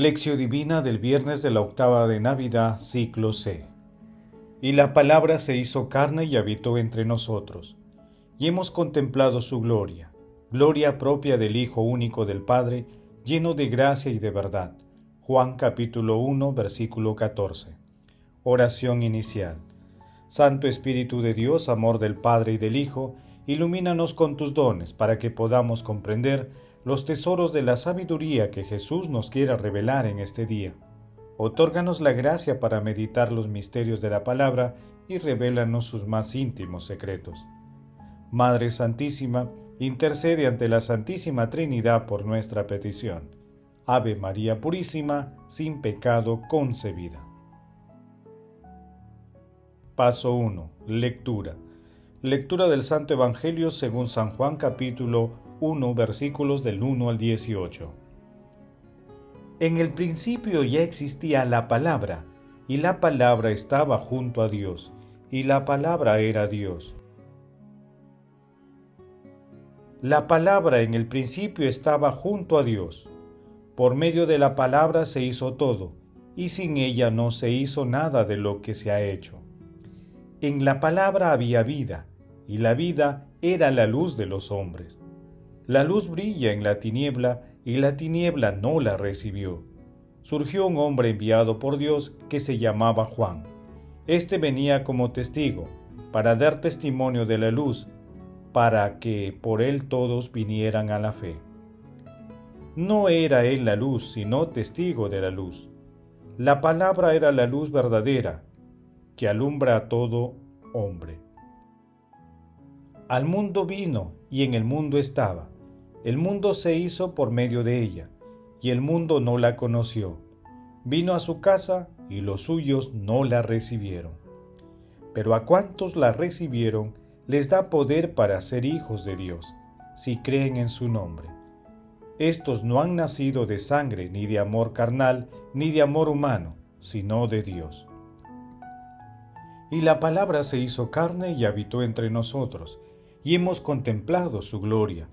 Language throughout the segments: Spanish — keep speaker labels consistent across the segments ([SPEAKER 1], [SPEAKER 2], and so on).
[SPEAKER 1] Lección Divina del viernes de la octava de Navidad, ciclo C. Y la palabra se hizo carne y habitó entre nosotros, y hemos contemplado su gloria, gloria propia del Hijo único del Padre, lleno de gracia y de verdad. Juan capítulo 1, versículo 14. Oración inicial. Santo Espíritu de Dios, amor del Padre y del Hijo, ilumínanos con tus dones para que podamos comprender los tesoros de la sabiduría que Jesús nos quiera revelar en este día. Otórganos la gracia para meditar los misterios de la palabra y revélanos sus más íntimos secretos. Madre Santísima, intercede ante la Santísima Trinidad por nuestra petición. Ave María Purísima, sin pecado concebida. Paso 1. Lectura. Lectura del Santo Evangelio según San Juan capítulo 1 versículos del 1 al 18. En el principio ya existía la palabra, y la palabra estaba junto a Dios, y la palabra era Dios. La palabra en el principio estaba junto a Dios. Por medio de la palabra se hizo todo, y sin ella no se hizo nada de lo que se ha hecho. En la palabra había vida, y la vida era la luz de los hombres. La luz brilla en la tiniebla y la tiniebla no la recibió. Surgió un hombre enviado por Dios que se llamaba Juan. Este venía como testigo, para dar testimonio de la luz, para que por él todos vinieran a la fe. No era él la luz, sino testigo de la luz. La palabra era la luz verdadera, que alumbra a todo hombre. Al mundo vino y en el mundo estaba. El mundo se hizo por medio de ella, y el mundo no la conoció. Vino a su casa y los suyos no la recibieron. Pero a cuantos la recibieron, les da poder para ser hijos de Dios, si creen en su nombre. Estos no han nacido de sangre, ni de amor carnal, ni de amor humano, sino de Dios. Y la palabra se hizo carne y habitó entre nosotros, y hemos contemplado su gloria,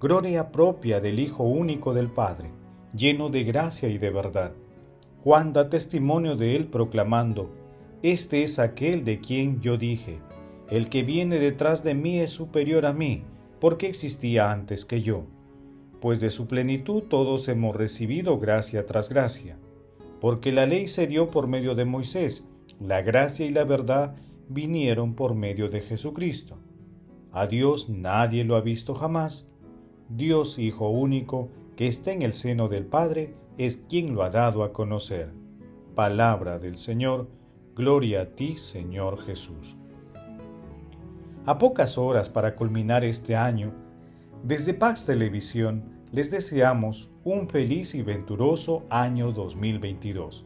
[SPEAKER 1] gloria propia del Hijo único del Padre, lleno de gracia y de verdad. Juan da testimonio de él proclamando, Este es aquel de quien yo dije, el que viene detrás de mí es superior a mí, porque existía antes que yo. Pues de su plenitud todos hemos recibido gracia tras gracia. Porque la ley se dio por medio de Moisés, la gracia y la verdad vinieron por medio de Jesucristo. A Dios nadie lo ha visto jamás. Dios Hijo único, que está en el seno del Padre, es quien lo ha dado a conocer. Palabra del Señor, gloria a ti, Señor Jesús. A pocas horas para culminar este año, desde Pax Televisión les deseamos un feliz y venturoso año 2022.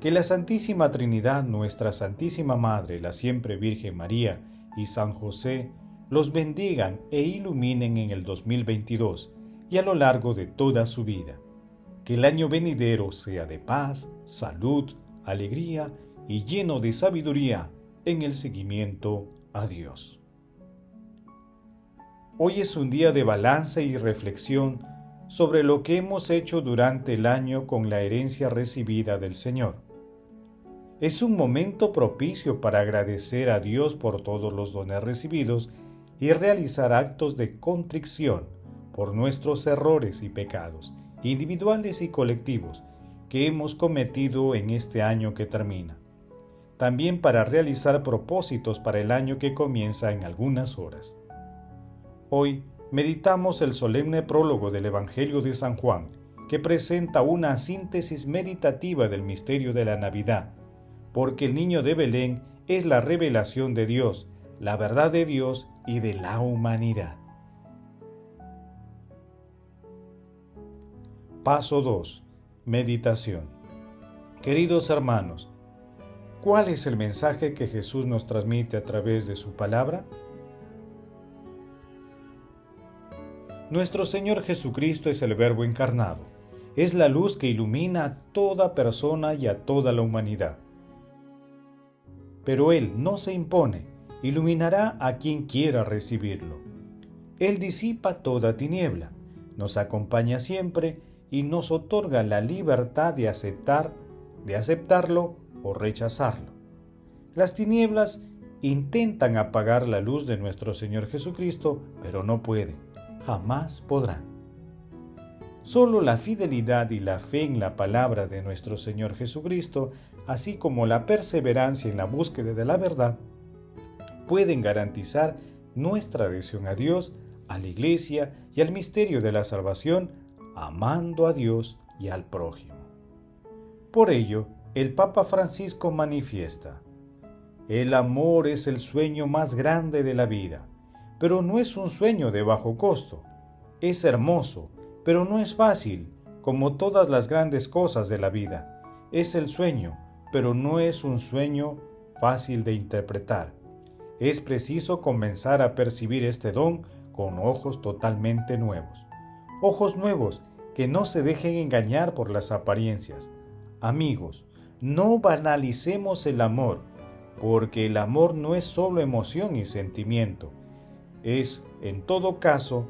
[SPEAKER 1] Que la Santísima Trinidad, nuestra Santísima Madre, la siempre Virgen María, y San José los bendigan e iluminen en el 2022 y a lo largo de toda su vida. Que el año venidero sea de paz, salud, alegría y lleno de sabiduría en el seguimiento a Dios. Hoy es un día de balance y reflexión sobre lo que hemos hecho durante el año con la herencia recibida del Señor es un momento propicio para agradecer a Dios por todos los dones recibidos y realizar actos de contrición por nuestros errores y pecados, individuales y colectivos, que hemos cometido en este año que termina. También para realizar propósitos para el año que comienza en algunas horas. Hoy meditamos el solemne prólogo del Evangelio de San Juan, que presenta una síntesis meditativa del misterio de la Navidad, porque el niño de Belén es la revelación de Dios, la verdad de Dios y de la humanidad. Paso 2. Meditación. Queridos hermanos, ¿cuál es el mensaje que Jesús nos transmite a través de su palabra? Nuestro Señor Jesucristo es el Verbo encarnado, es la luz que ilumina a toda persona y a toda la humanidad pero Él no se impone, iluminará a quien quiera recibirlo. Él disipa toda tiniebla, nos acompaña siempre y nos otorga la libertad de aceptar, de aceptarlo o rechazarlo. Las tinieblas intentan apagar la luz de nuestro Señor Jesucristo, pero no pueden, jamás podrán. Solo la fidelidad y la fe en la palabra de nuestro Señor Jesucristo, así como la perseverancia en la búsqueda de la verdad, pueden garantizar nuestra adhesión a Dios, a la Iglesia y al misterio de la salvación, amando a Dios y al prójimo. Por ello, el Papa Francisco manifiesta, el amor es el sueño más grande de la vida, pero no es un sueño de bajo costo. Es hermoso, pero no es fácil, como todas las grandes cosas de la vida. Es el sueño, pero no es un sueño fácil de interpretar. Es preciso comenzar a percibir este don con ojos totalmente nuevos. Ojos nuevos que no se dejen engañar por las apariencias. Amigos, no banalicemos el amor, porque el amor no es solo emoción y sentimiento, es, en todo caso,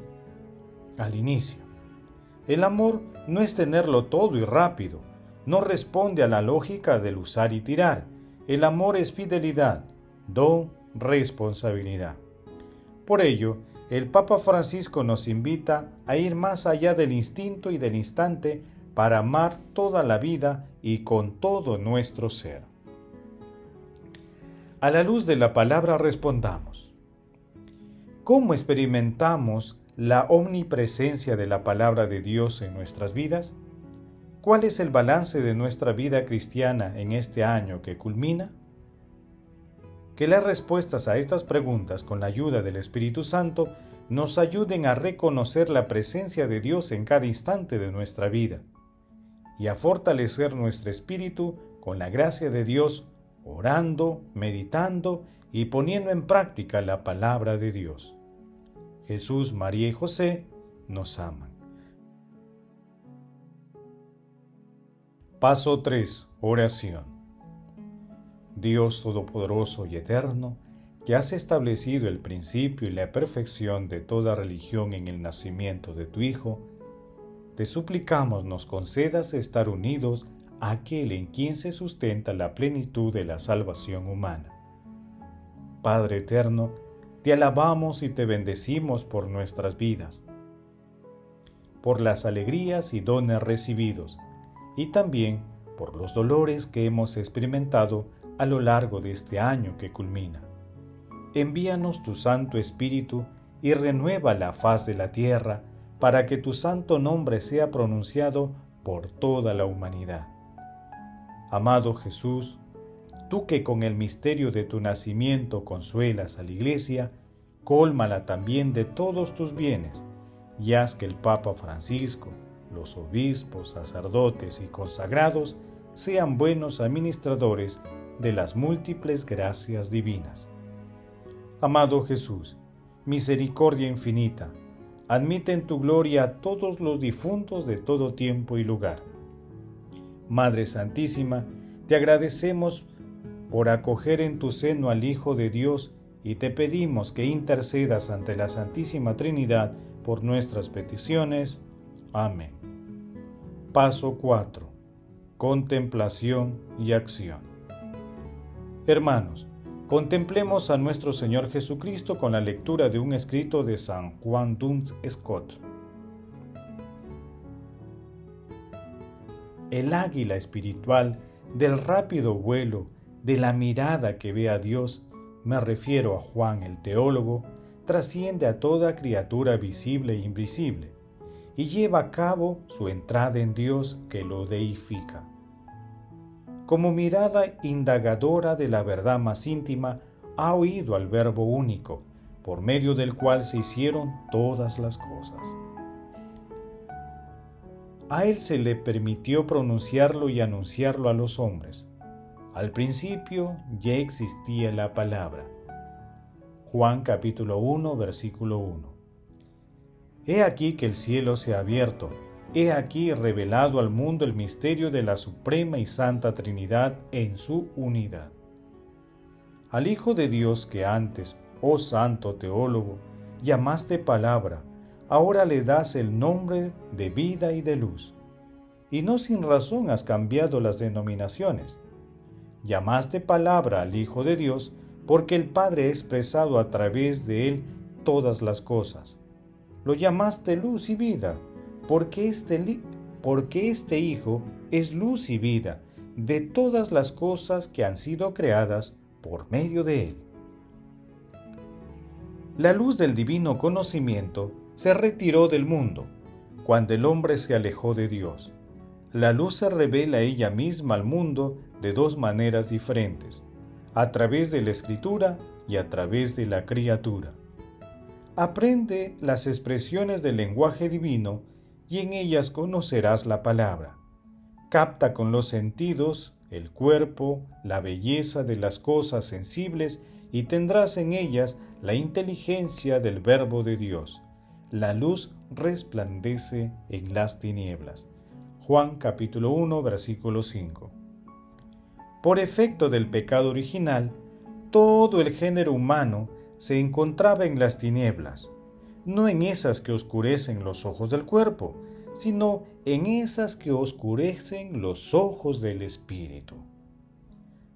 [SPEAKER 1] al inicio. El amor no es tenerlo todo y rápido, no responde a la lógica del usar y tirar. El amor es fidelidad, don, responsabilidad. Por ello, el Papa Francisco nos invita a ir más allá del instinto y del instante para amar toda la vida y con todo nuestro ser. A la luz de la palabra respondamos. ¿Cómo experimentamos la omnipresencia de la palabra de Dios en nuestras vidas? ¿Cuál es el balance de nuestra vida cristiana en este año que culmina? Que las respuestas a estas preguntas con la ayuda del Espíritu Santo nos ayuden a reconocer la presencia de Dios en cada instante de nuestra vida y a fortalecer nuestro espíritu con la gracia de Dios orando, meditando y poniendo en práctica la palabra de Dios. Jesús, María y José nos aman. Paso 3. Oración. Dios Todopoderoso y Eterno, que has establecido el principio y la perfección de toda religión en el nacimiento de tu Hijo, te suplicamos nos concedas estar unidos aquel en quien se sustenta la plenitud de la salvación humana. Padre eterno, te alabamos y te bendecimos por nuestras vidas, por las alegrías y dones recibidos, y también por los dolores que hemos experimentado a lo largo de este año que culmina. Envíanos tu Santo Espíritu y renueva la faz de la tierra para que tu santo nombre sea pronunciado por toda la humanidad. Amado Jesús, tú que con el misterio de tu nacimiento consuelas a la Iglesia, cólmala también de todos tus bienes, y haz que el Papa Francisco, los obispos, sacerdotes y consagrados sean buenos administradores de las múltiples gracias divinas. Amado Jesús, misericordia infinita, admite en tu gloria a todos los difuntos de todo tiempo y lugar Madre Santísima, te agradecemos por acoger en tu seno al Hijo de Dios y te pedimos que intercedas ante la Santísima Trinidad por nuestras peticiones. Amén. Paso 4. Contemplación y acción. Hermanos, contemplemos a nuestro Señor Jesucristo con la lectura de un escrito de San Juan Duns Scott. el águila espiritual del rápido vuelo, de la mirada que ve a Dios, me refiero a Juan el teólogo, trasciende a toda criatura visible e invisible, y lleva a cabo su entrada en Dios que lo deifica. Como mirada indagadora de la verdad más íntima, ha oído al Verbo único, por medio del cual se hicieron todas las cosas a él se le permitió pronunciarlo y anunciarlo a los hombres. Al principio ya existía la palabra. Juan capítulo 1 versículo 1. He aquí que el cielo se ha abierto, he aquí revelado al mundo el misterio de la Suprema y Santa Trinidad en su unidad. Al Hijo de Dios que antes, oh Santo Teólogo, llamaste palabra, ahora le das el nombre de vida y de luz. y no sin razón has cambiado las denominaciones. Llamaste palabra al Hijo de Dios porque el Padre ha expresado a través de él todas las cosas. Lo llamaste luz y vida porque este, porque este Hijo es luz y vida de todas las cosas que han sido creadas por medio de él. La luz del divino conocimiento se retiró del mundo cuando el hombre se alejó de Dios la luz se revela ella misma al mundo de dos maneras diferentes, a través de la escritura y a través de la criatura. Aprende las expresiones del lenguaje divino y en ellas conocerás la palabra. Capta con los sentidos el cuerpo, la belleza de las cosas sensibles y tendrás en ellas la inteligencia del Verbo de Dios. La luz resplandece en las tinieblas. Juan capítulo 1 versículo 5. Por efecto del pecado original, todo el género humano se encontraba en las tinieblas, no en esas que oscurecen los ojos del cuerpo, sino en esas que oscurecen los ojos del espíritu.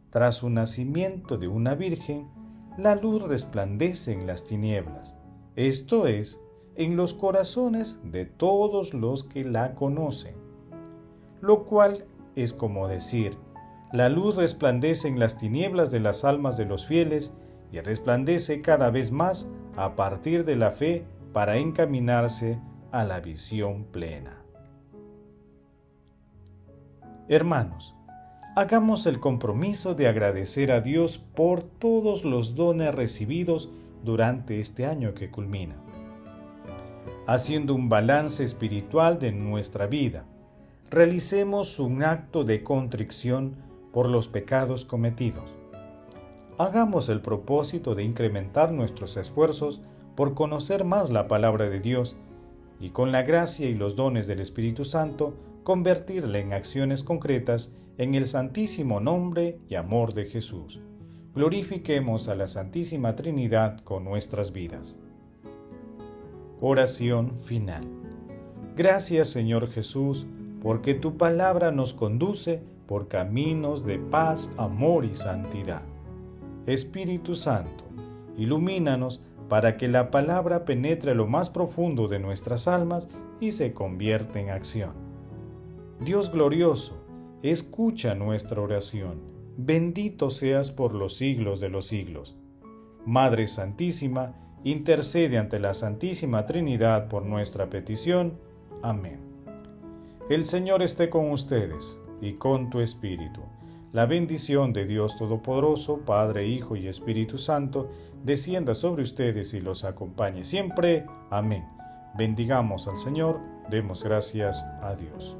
[SPEAKER 1] Tras su nacimiento de una virgen, la luz resplandece en las tinieblas, esto es, en los corazones de todos los que la conocen lo cual es como decir, la luz resplandece en las tinieblas de las almas de los fieles y resplandece cada vez más a partir de la fe para encaminarse a la visión plena. Hermanos, hagamos el compromiso de agradecer a Dios por todos los dones recibidos durante este año que culmina, haciendo un balance espiritual de nuestra vida realicemos un acto de contrición por los pecados cometidos. Hagamos el propósito de incrementar nuestros esfuerzos por conocer más la palabra de Dios y con la gracia y los dones del Espíritu Santo convertirla en acciones concretas en el santísimo nombre y amor de Jesús. Glorifiquemos a la Santísima Trinidad con nuestras vidas. Oración final. Gracias Señor Jesús porque tu palabra nos conduce por caminos de paz, amor y santidad. Espíritu Santo, ilumínanos para que la palabra penetre lo más profundo de nuestras almas y se convierta en acción. Dios glorioso, escucha nuestra oración. Bendito seas por los siglos de los siglos. Madre Santísima, intercede ante la Santísima Trinidad por nuestra petición. Amén. El Señor esté con ustedes y con tu espíritu. La bendición de Dios Todopoderoso, Padre, Hijo y Espíritu Santo, descienda sobre ustedes y los acompañe siempre. Amén. Bendigamos al Señor, demos gracias a Dios.